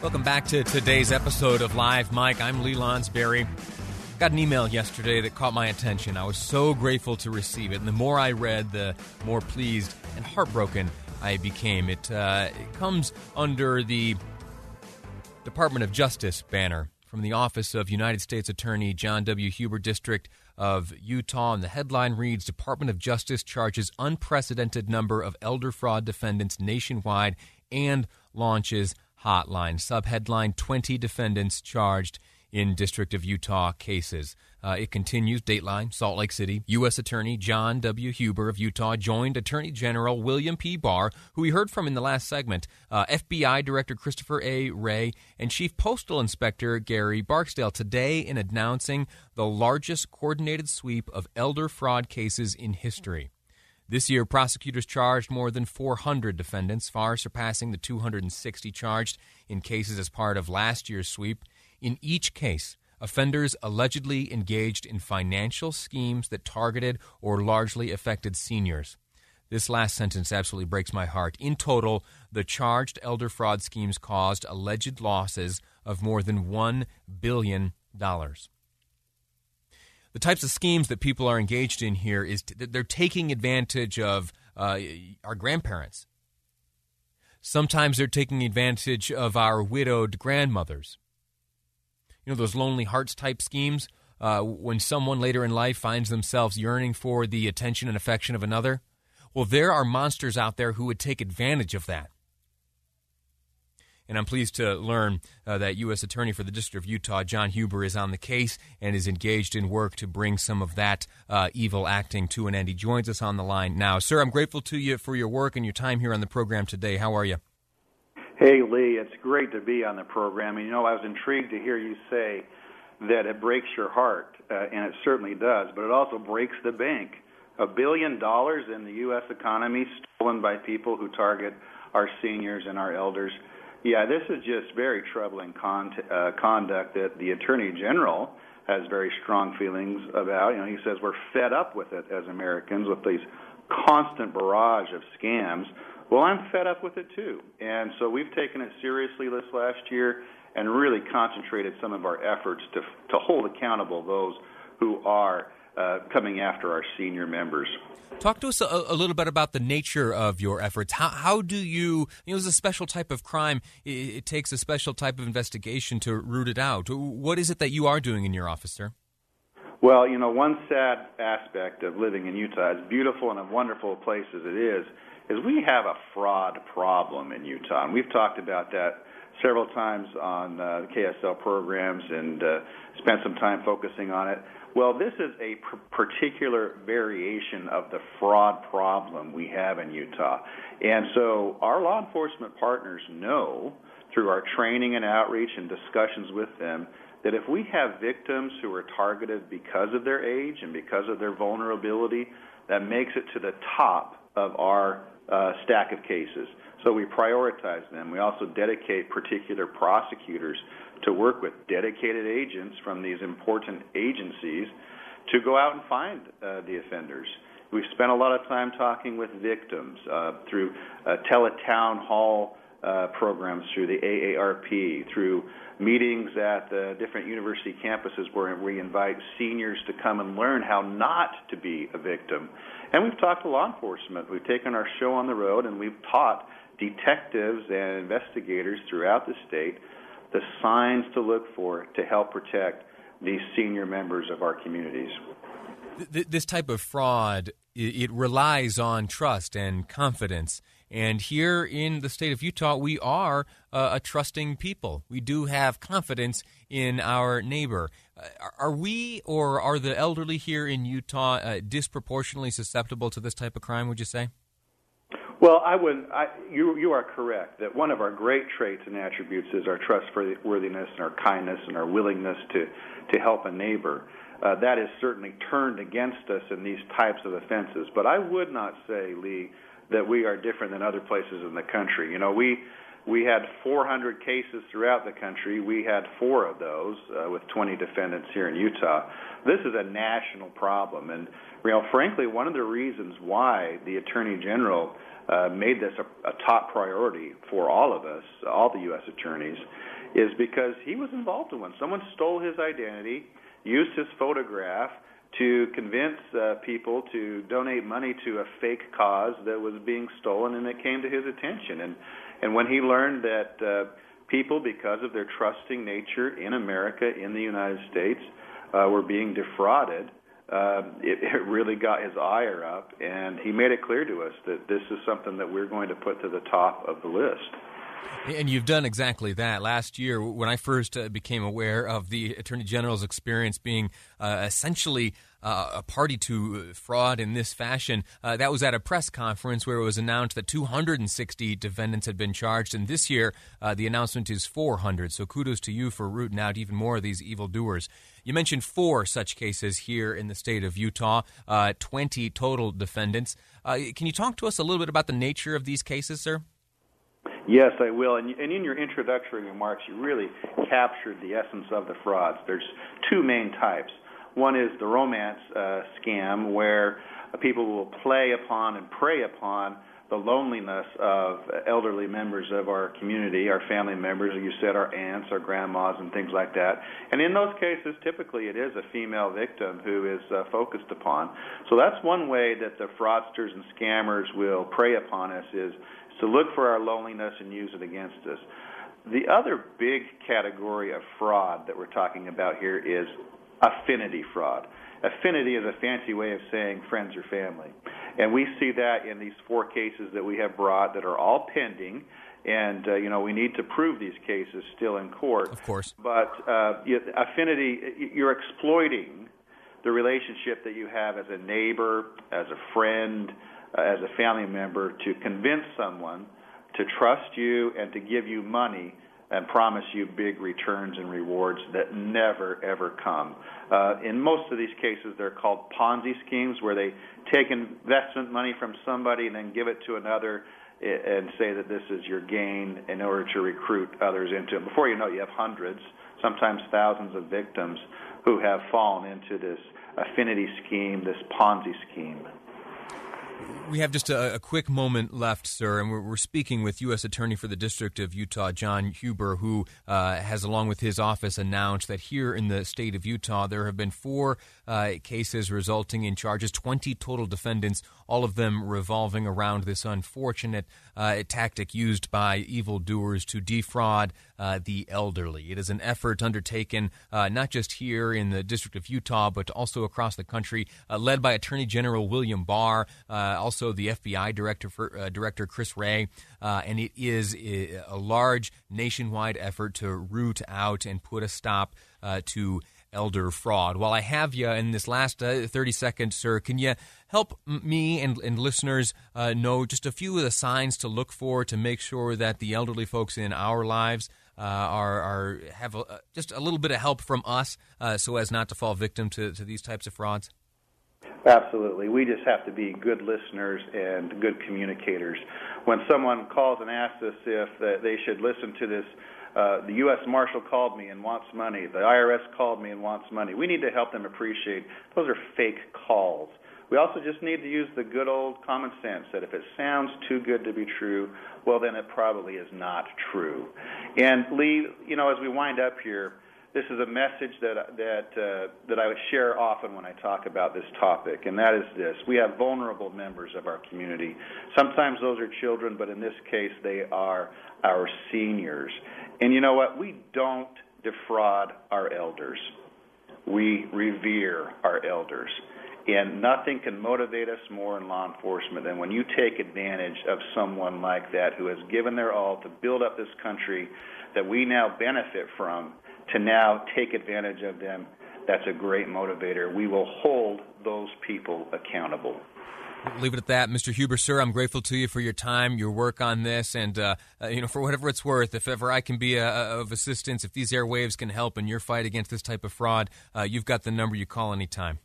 Welcome back to today's episode of Live Mic. I'm Lee Lonsberry. Got an email yesterday that caught my attention. I was so grateful to receive it. And the more I read, the more pleased and heartbroken I became. It, uh, it comes under the Department of Justice banner from the Office of United States Attorney John W. Huber District of Utah. And the headline reads Department of Justice charges unprecedented number of elder fraud defendants nationwide and launches hotline. Subheadline 20 defendants charged in District of Utah cases. Uh, it continues. Dateline, Salt Lake City. U.S. Attorney John W. Huber of Utah joined Attorney General William P. Barr, who we heard from in the last segment, uh, FBI Director Christopher A. Wray, and Chief Postal Inspector Gary Barksdale today in announcing the largest coordinated sweep of elder fraud cases in history. This year, prosecutors charged more than 400 defendants, far surpassing the 260 charged in cases as part of last year's sweep. In each case, offenders allegedly engaged in financial schemes that targeted or largely affected seniors. This last sentence absolutely breaks my heart. In total, the charged elder fraud schemes caused alleged losses of more than $1 billion. The types of schemes that people are engaged in here is t- they're taking advantage of uh, our grandparents. Sometimes they're taking advantage of our widowed grandmothers. You know those lonely hearts type schemes uh, when someone later in life finds themselves yearning for the attention and affection of another. Well there are monsters out there who would take advantage of that and I'm pleased to learn uh, that U.S. Attorney for the District of Utah, John Huber, is on the case and is engaged in work to bring some of that uh, evil acting to an end. He joins us on the line now. Sir, I'm grateful to you for your work and your time here on the program today. How are you? Hey, Lee, it's great to be on the program. And you know, I was intrigued to hear you say that it breaks your heart, uh, and it certainly does, but it also breaks the bank. A billion dollars in the U.S. economy stolen by people who target our seniors and our elders. Yeah, this is just very troubling con- uh, conduct that the Attorney General has very strong feelings about. You know, he says we're fed up with it as Americans with these constant barrage of scams well, I'm fed up with it too. And so we've taken it seriously this last year and really concentrated some of our efforts to, to hold accountable those who are uh, coming after our senior members. Talk to us a, a, little bit about the nature of your efforts. How, how do you, you know, it's a special type of crime. It, it, takes a special type of investigation to root it out. What is it that you are doing in your office, sir? Well, you know, one sad aspect of living in Utah, as beautiful and a wonderful place as it is, is we have a fraud problem in Utah, and we've talked about that several times on uh, the KSL programs and uh, spent some time focusing on it. Well, this is a particular variation of the fraud problem we have in Utah. And so our law enforcement partners know through our training and outreach and discussions with them that if we have victims who are targeted because of their age and because of their vulnerability, that makes it to the top of our uh, stack of cases. So we prioritize them. We also dedicate particular prosecutors to work with dedicated agents from these important agencies to go out and find uh, the offenders. We've spent a lot of time talking with victims uh, through uh, teletown hall uh, programs, through the AARP, through meetings at the different university campuses where we invite seniors to come and learn how not to be a victim. And we've talked to law enforcement. We've taken our show on the road and we've taught detectives and investigators throughout the state the signs to look for to help protect these senior members of our communities. This type of fraud, it relies on trust and confidence. And here in the state of Utah, we are a trusting people. We do have confidence in our neighbor. Uh, are we or are the elderly here in Utah uh, disproportionately susceptible to this type of crime, would you say? Well, I would. I, you you are correct that one of our great traits and attributes is our trustworthiness and our kindness and our willingness to to help a neighbor. Uh, that is certainly turned against us in these types of offenses. But I would not say, Lee, that we are different than other places in the country. You know, we we had 400 cases throughout the country. We had four of those uh, with 20 defendants here in Utah. This is a national problem, and you know, frankly, one of the reasons why the Attorney General uh, made this a, a top priority for all of us, all the U.S. attorneys, is because he was involved in one. Someone stole his identity, used his photograph to convince uh, people to donate money to a fake cause that was being stolen, and it came to his attention. And and when he learned that uh, people, because of their trusting nature in America, in the United States, uh, were being defrauded, uh, it, it really got his ire up, and he made it clear to us that this is something that we're going to put to the top of the list. And you've done exactly that. Last year, when I first uh, became aware of the Attorney General's experience being uh, essentially uh, a party to fraud in this fashion. Uh, that was at a press conference where it was announced that 260 defendants had been charged, and this year uh, the announcement is 400. So kudos to you for rooting out even more of these evildoers. You mentioned four such cases here in the state of Utah, uh, 20 total defendants. Uh, can you talk to us a little bit about the nature of these cases, sir? Yes, I will. And, and in your introductory remarks, you really captured the essence of the frauds. There's two main types. One is the romance uh, scam, where people will play upon and prey upon the loneliness of elderly members of our community, our family members, you said our aunts, our grandmas, and things like that. And in those cases, typically it is a female victim who is uh, focused upon. So that's one way that the fraudsters and scammers will prey upon us is to look for our loneliness and use it against us. The other big category of fraud that we're talking about here is affinity fraud. Affinity is a fancy way of saying friends or family. And we see that in these four cases that we have brought that are all pending. And, uh, you know, we need to prove these cases still in court. Of course. But uh, affinity, you're exploiting the relationship that you have as a neighbor, as a friend, uh, as a family member to convince someone to trust you and to give you money and promise you big returns and rewards that never ever come. Uh, in most of these cases, they're called Ponzi schemes, where they take investment money from somebody and then give it to another and say that this is your gain in order to recruit others into it. Before you know it, you have hundreds, sometimes thousands of victims who have fallen into this affinity scheme, this Ponzi scheme. We have just a, a, quick moment left, sir, and we're, we're, speaking with U.S. Attorney for the District of Utah, John Huber, who uh, has, along with his office, announced that here in the state of Utah there have been four uh, cases resulting in charges, 20 total defendants, all of them revolving around this unfortunate uh, tactic used by evildoers to defraud uh, the elderly. It is an effort undertaken uh, not just here in the District of Utah, but also across the country, uh, led by Attorney General William Barr, also also the FBI director for, uh, director Chris Wray, uh, and it is a large nationwide effort to root out and put a stop uh, to elder fraud. While I have you in this last uh, 30 seconds, sir, can you help me and, and listeners uh, know just a few of the signs to look for to make sure that the elderly folks in our lives uh, are, are have a, just a little bit of help from us so as not to fall victim to, to these types of frauds? Absolutely. We just have to be good listeners and good communicators. When someone calls and asks us if they should listen to this, uh, the U.S. Marshal called me and wants money, the IRS called me and wants money, we need to help them appreciate those are fake calls. We also just need to use the good old common sense that if it sounds too good to be true, well, then it probably is not true. And Lee, you know, as we wind up here, this is a message that that uh, that I share often when I talk about this topic, and that is this: we have vulnerable members of our community. Sometimes those are children, but in this case, they are our seniors. And you know what? We don't defraud our elders. We revere our elders. And nothing can motivate us more in law enforcement than when you take advantage of someone like that who has given their all to build up this country that we now benefit from to now take advantage of them, that's a great motivator. We will hold those people accountable. leave it at that, Mr. Huber, sir. I'm grateful to you for your time, your work on this, and uh, uh, you know, for whatever it's worth. If ever I can be a, a, of assistance, if these airwaves can help in your fight against this type of fraud, uh, you've got the number. You call anytime.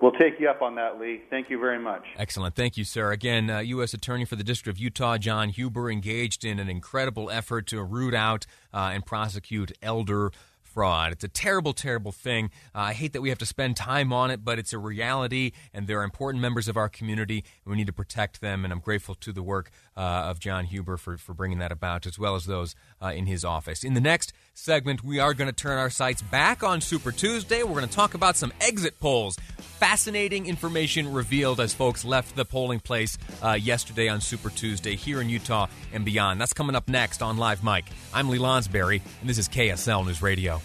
We'll take you up on that, Lee. Thank you very much. Excellent. Thank you, sir. Again, uh, U.S. Attorney for the District of Utah, John Huber, engaged in an incredible effort to root out uh, and prosecute elder fraud. It's a terrible, terrible thing. Uh, I hate that we have to spend time on it, but it's a reality, and they're important members of our community, and we need to protect them. And I'm grateful to the work uh, of John Huber for, for bringing that about, as well as those uh, in his office. In the next segment, we are going to turn our sights back on Super Tuesday. We're going to talk about some exit polls. Fascinating information revealed as folks left the polling place uh, yesterday on Super Tuesday here in Utah and beyond. That's coming up next on Live Mic. I'm Lee Lonsberry, and this is KSL News Radio.